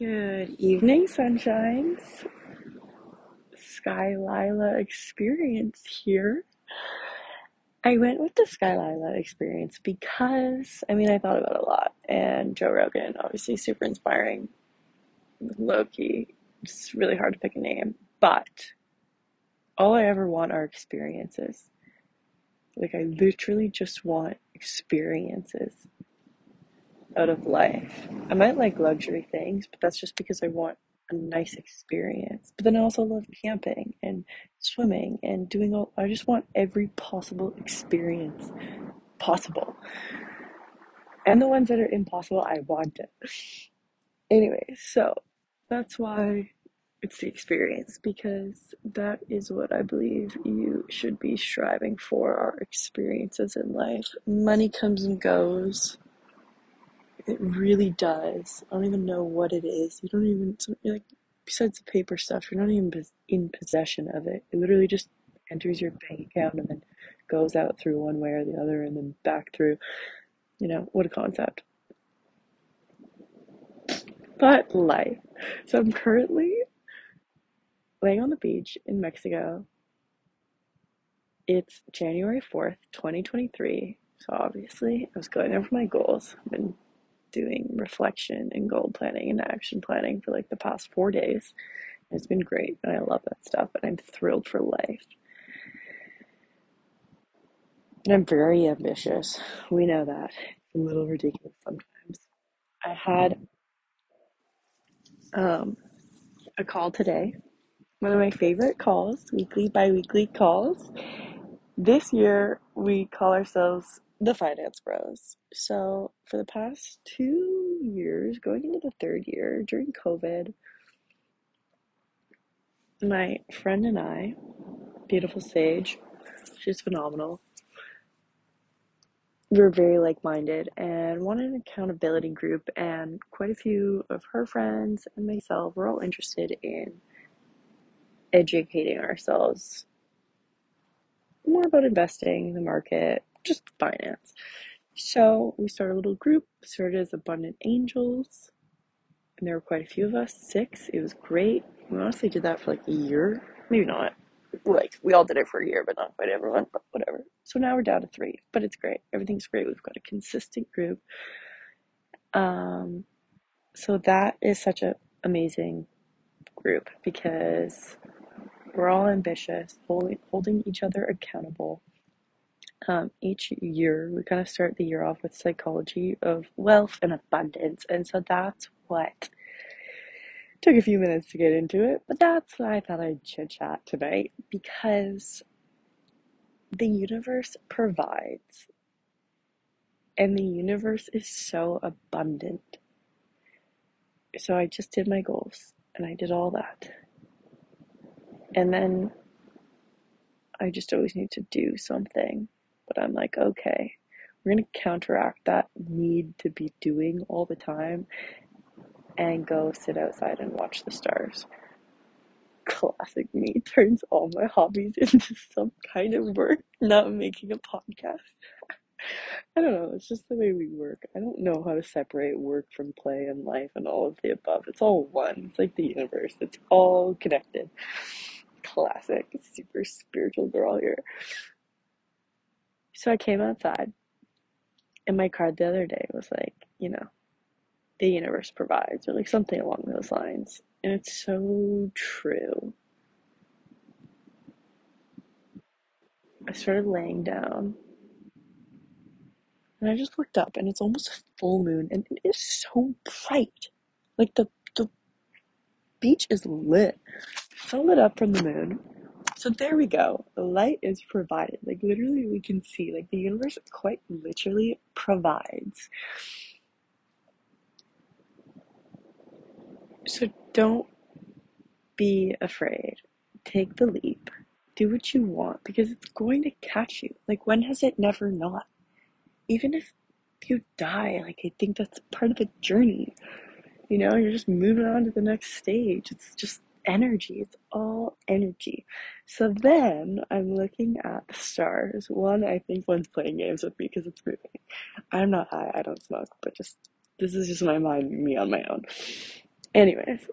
Good evening, sunshines. Sky Lila experience here. I went with the Sky Lila experience because, I mean, I thought about it a lot, and Joe Rogan, obviously super inspiring, Loki, it's really hard to pick a name, but all I ever want are experiences. Like, I literally just want experiences out of life. I might like luxury things, but that's just because I want a nice experience. But then I also love camping and swimming and doing all, I just want every possible experience possible. And the ones that are impossible, I want it. Anyway, so that's why it's the experience because that is what I believe you should be striving for are experiences in life. Money comes and goes. It really does. I don't even know what it is. You don't even like besides the paper stuff, you're not even in possession of it. It literally just enters your bank account and then goes out through one way or the other and then back through. You know, what a concept. But life. So I'm currently laying on the beach in Mexico. It's January 4th, 2023. So obviously, I was going over my goals. I've been doing reflection and goal planning and action planning for like the past four days. It's been great, and I love that stuff, and I'm thrilled for life. And I'm very ambitious. We know that. It's a little ridiculous sometimes. I had um, a call today, one of my favorite calls, weekly, bi weekly calls. This year, we call ourselves the Finance Bros. So, for the past two years, going into the third year during COVID, my friend and I, beautiful Sage, she's phenomenal. We were very like minded and wanted an accountability group, and quite a few of her friends and myself were all interested in educating ourselves more about investing, the market, just finance. So we started a little group, started as Abundant Angels, and there were quite a few of us, six. It was great. We honestly did that for like a year, maybe not. Like we all did it for a year, but not quite everyone. But whatever. So now we're down to three, but it's great. Everything's great. We've got a consistent group. Um, so that is such an amazing group because we're all ambitious, holding holding each other accountable um, each year we kind of start the year off with psychology of wealth and abundance and so that's what took a few minutes to get into it but that's why i thought i'd chit chat tonight because the universe provides and the universe is so abundant. So i just did my goals and i did all that. And then i just always need to do something but I'm like, okay, we're going to counteract that need to be doing all the time and go sit outside and watch the stars. Classic me turns all my hobbies into some kind of work, not making a podcast. I don't know, it's just the way we work. I don't know how to separate work from play and life and all of the above. It's all one. It's like the universe, it's all connected. Classic, super spiritual girl here. So I came outside, and my card the other day was like, you know, the universe provides, or like something along those lines. And it's so true. I started laying down and I just looked up and it's almost a full moon and it is so bright. Like the the beach is lit. So lit up from the moon. So there we go. Light is provided. Like literally we can see like the universe quite literally provides. So don't be afraid. Take the leap. Do what you want because it's going to catch you. Like when has it never not? Even if you die, like I think that's part of the journey. You know, you're just moving on to the next stage. It's just energy. It's all energy. So then I'm looking at the stars. One, I think one's playing games with me because it's moving. I'm not high, I don't smoke, but just this is just my mind, me on my own. Anyways,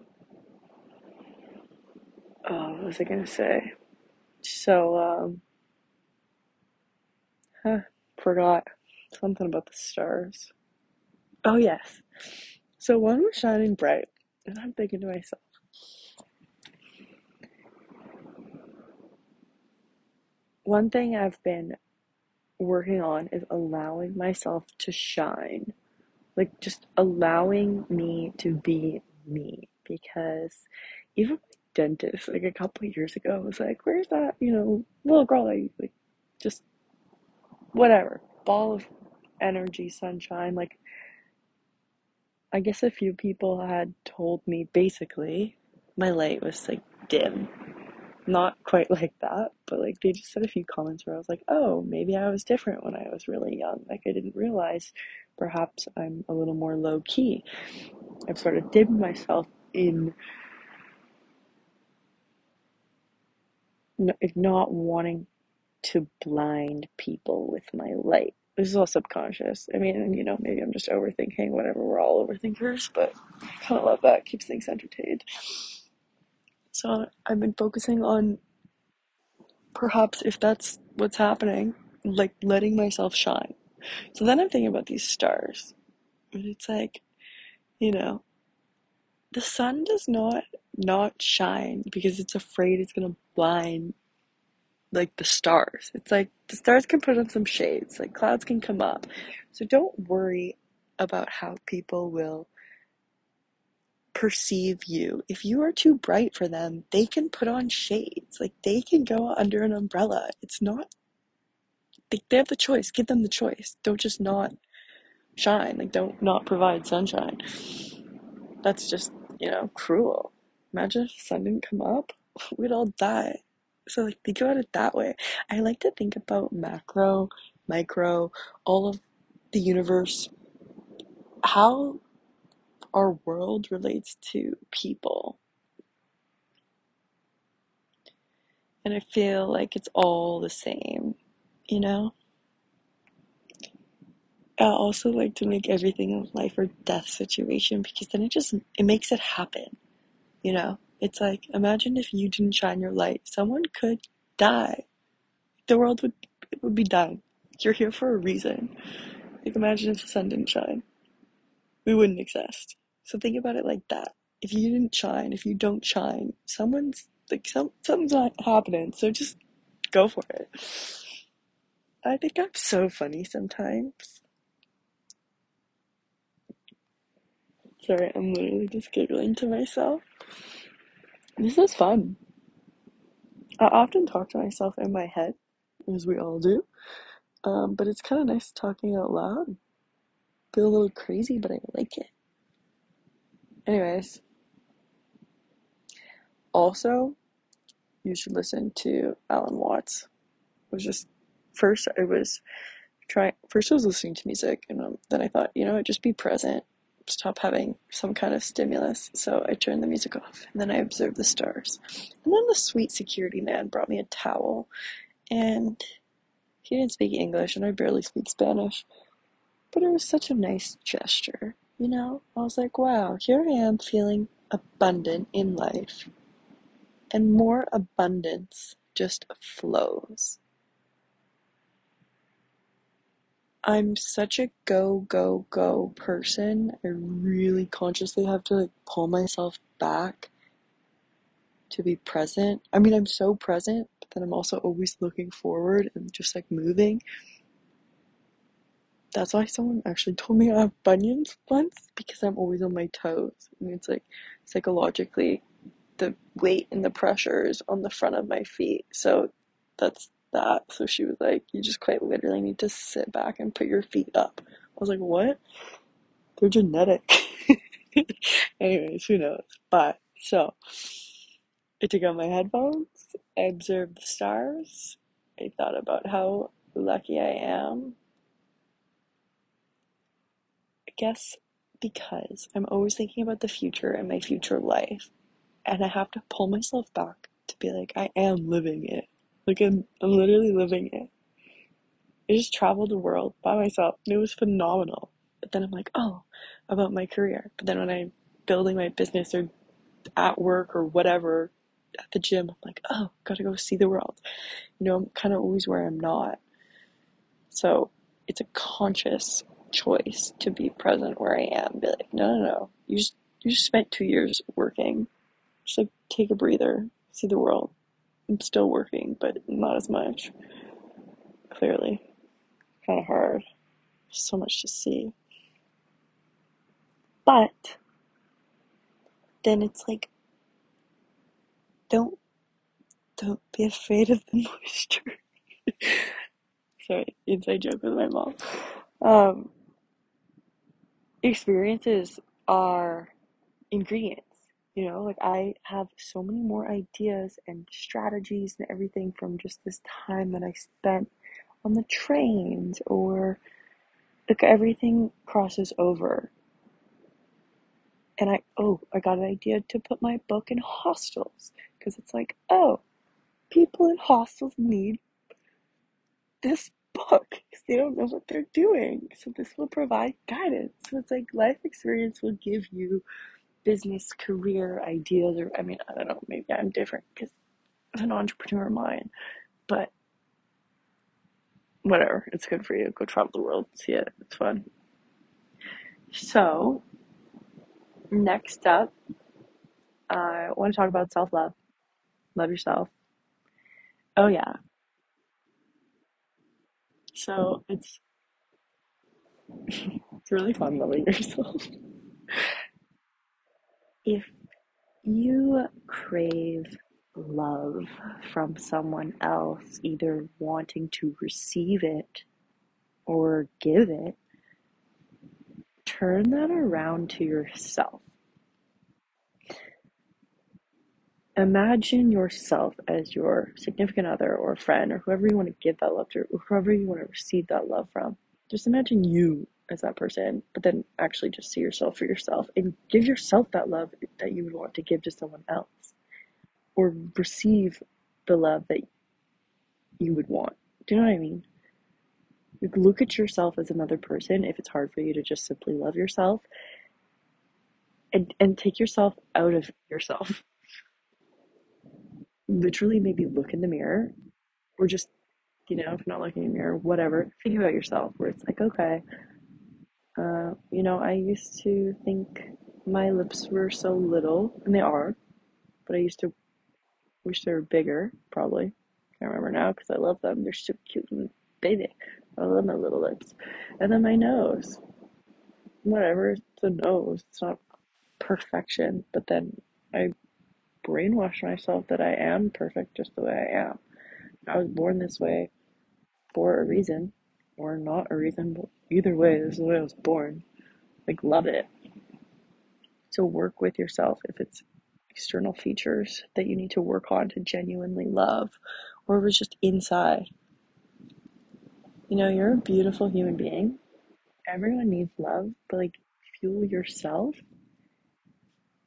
uh, what was I gonna say? So, um, huh, forgot something about the stars. Oh, yes. So one was shining bright, and I'm thinking to myself, one thing I've been working on is allowing myself to shine. Like, just allowing me to be me. Because even my dentist, like a couple years ago, was like, Where's that, you know, little girl like, just whatever, ball of energy, sunshine? Like, I guess a few people had told me basically my light was like dim not quite like that, but like they just said a few comments where I was like, oh, maybe I was different when I was really young. Like I didn't realize perhaps I'm a little more low key. I've sort of dimmed myself in not wanting to blind people with my light. This is all subconscious. I mean, you know, maybe I'm just overthinking, whatever. We're all overthinkers, but I kind of love that. Keeps things entertained. So I've been focusing on perhaps if that's what's happening, like letting myself shine. So then I'm thinking about these stars. And it's like, you know, the sun does not not shine because it's afraid it's gonna blind like the stars. It's like the stars can put on some shades, like clouds can come up. So don't worry about how people will perceive you. If you are too bright for them, they can put on shades. Like they can go under an umbrella. It's not they, they have the choice. Give them the choice. Don't just not shine. Like don't not provide sunshine. That's just, you know, cruel. Imagine if the sun didn't come up. We'd all die. So like think about it that way. I like to think about macro, micro, all of the universe, how our world relates to people. And I feel like it's all the same, you know? I also like to make everything a life or death situation because then it just it makes it happen. You know? It's like imagine if you didn't shine your light, someone could die. The world would it would be done. You're here for a reason. Like imagine if the sun didn't shine. We wouldn't exist. So think about it like that. If you didn't shine, if you don't shine, someone's like some something's not happening. So just go for it. I think I'm so funny sometimes. Sorry, I'm literally just giggling to myself. This is fun. I often talk to myself in my head, as we all do. Um, but it's kind of nice talking out loud. Feel a little crazy, but I like it. Anyways, also, you should listen to Alan Watts. It was just first I was trying. First I was listening to music, and um, then I thought, you know, just be present stop having some kind of stimulus. So I turned the music off and then I observed the stars. And then the sweet security man brought me a towel and he didn't speak English and I barely speak Spanish. But it was such a nice gesture, you know? I was like, wow, here I am feeling abundant in life. And more abundance just flows. I'm such a go, go, go person. I really consciously have to like pull myself back to be present. I mean, I'm so present, but then I'm also always looking forward and just like moving. That's why someone actually told me I have bunions once because I'm always on my toes. Mean, it's like psychologically the weight and the pressures on the front of my feet. So that's that. So she was like, You just quite literally need to sit back and put your feet up. I was like, What? They're genetic. Anyways, who knows? But so I took out my headphones, I observed the stars, I thought about how lucky I am. Guess because I'm always thinking about the future and my future life, and I have to pull myself back to be like, I am living it. Like I'm, I'm literally living it. I just traveled the world by myself and it was phenomenal. But then I'm like, oh, about my career. But then when I'm building my business or at work or whatever at the gym, I'm like, oh, gotta go see the world. You know, I'm kind of always where I'm not. So it's a conscious choice to be present where I am. Be like, no, no, no. You just you just spent two years working. Just like take a breather, see the world. I'm still working, but not as much. Clearly. Kind of hard. So much to see. But then it's like don't don't be afraid of the moisture. Sorry, inside joke with my mom. Um, experiences are ingredients. You know, like I have so many more ideas and strategies and everything from just this time that I spent on the trains or like everything crosses over. And I, oh, I got an idea to put my book in hostels because it's like, oh, people in hostels need this book because they don't know what they're doing. So this will provide guidance. So it's like life experience will give you business career ideas or I mean, I don't know, maybe I'm different because an entrepreneur mind, but whatever, it's good for you. Go travel the world, see it. It's fun. So, next up, I want to talk about self love. Love yourself. Oh, yeah. So, it's, it's really fun loving yourself. if you crave love from someone else, either wanting to receive it or give it, turn that around to yourself. Imagine yourself as your significant other or friend or whoever you want to give that love to, or whoever you want to receive that love from. Just imagine you as that person, but then actually just see yourself for yourself and give yourself that love that you would want to give to someone else or receive the love that you would want. Do you know what I mean? Look at yourself as another person if it's hard for you to just simply love yourself and, and take yourself out of yourself. Literally, maybe look in the mirror or just, you know, if not looking in the mirror, whatever, think about yourself where it's like, okay, uh, you know, I used to think my lips were so little, and they are, but I used to Wish they were bigger, probably. Can't remember now because I love them. They're so cute and baby. I love my little lips. And then my nose. Whatever, it's a nose. It's not perfection. But then I brainwash myself that I am perfect just the way I am. I was born this way for a reason, or not a reason, but either way, this is the way I was born. Like, love it. So, work with yourself if it's external features that you need to work on to genuinely love, or it was just inside. You know, you're a beautiful human being. Everyone needs love, but like fuel yourself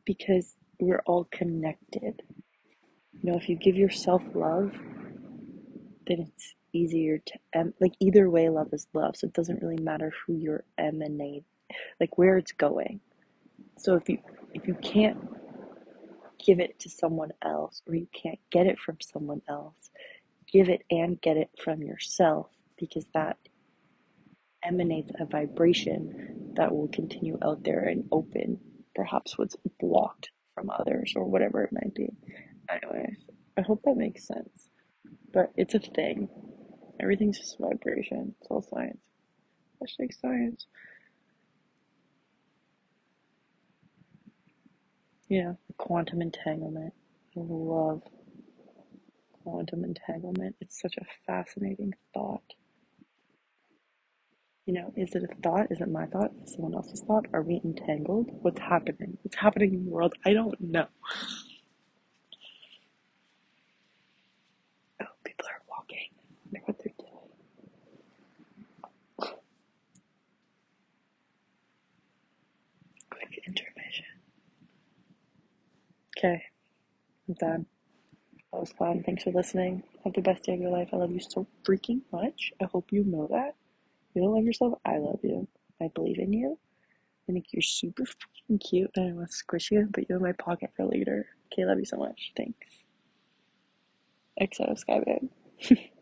because we're all connected. You know, if you give yourself love, then it's easier to em- like either way love is love so it doesn't really matter who you're emanate like where it's going so if you if you can't give it to someone else or you can't get it from someone else, give it and get it from yourself because that emanates a vibration that will continue out there and open perhaps what's blocked from others or whatever it might be. Anyways, I hope that makes sense. But it's a thing. Everything's just vibration. It's all science. Hashtag science. Yeah, quantum entanglement. I love quantum entanglement. It's such a fascinating thought. You know, is it a thought? Is it my thought? Is someone else's thought? Are we entangled? What's happening? What's happening in the world? I don't know. Oh, people are walking. I wonder what they're doing. Quick intermission. Okay, I'm done. That was fun. Thanks for listening. Have the best day of your life. I love you so freaking much. I hope you know that. You don't love yourself. I love you. I believe in you. I think you're super fucking cute and I want to squish you and put you in my pocket for later. Okay, love you so much. Thanks. XO Skybabe.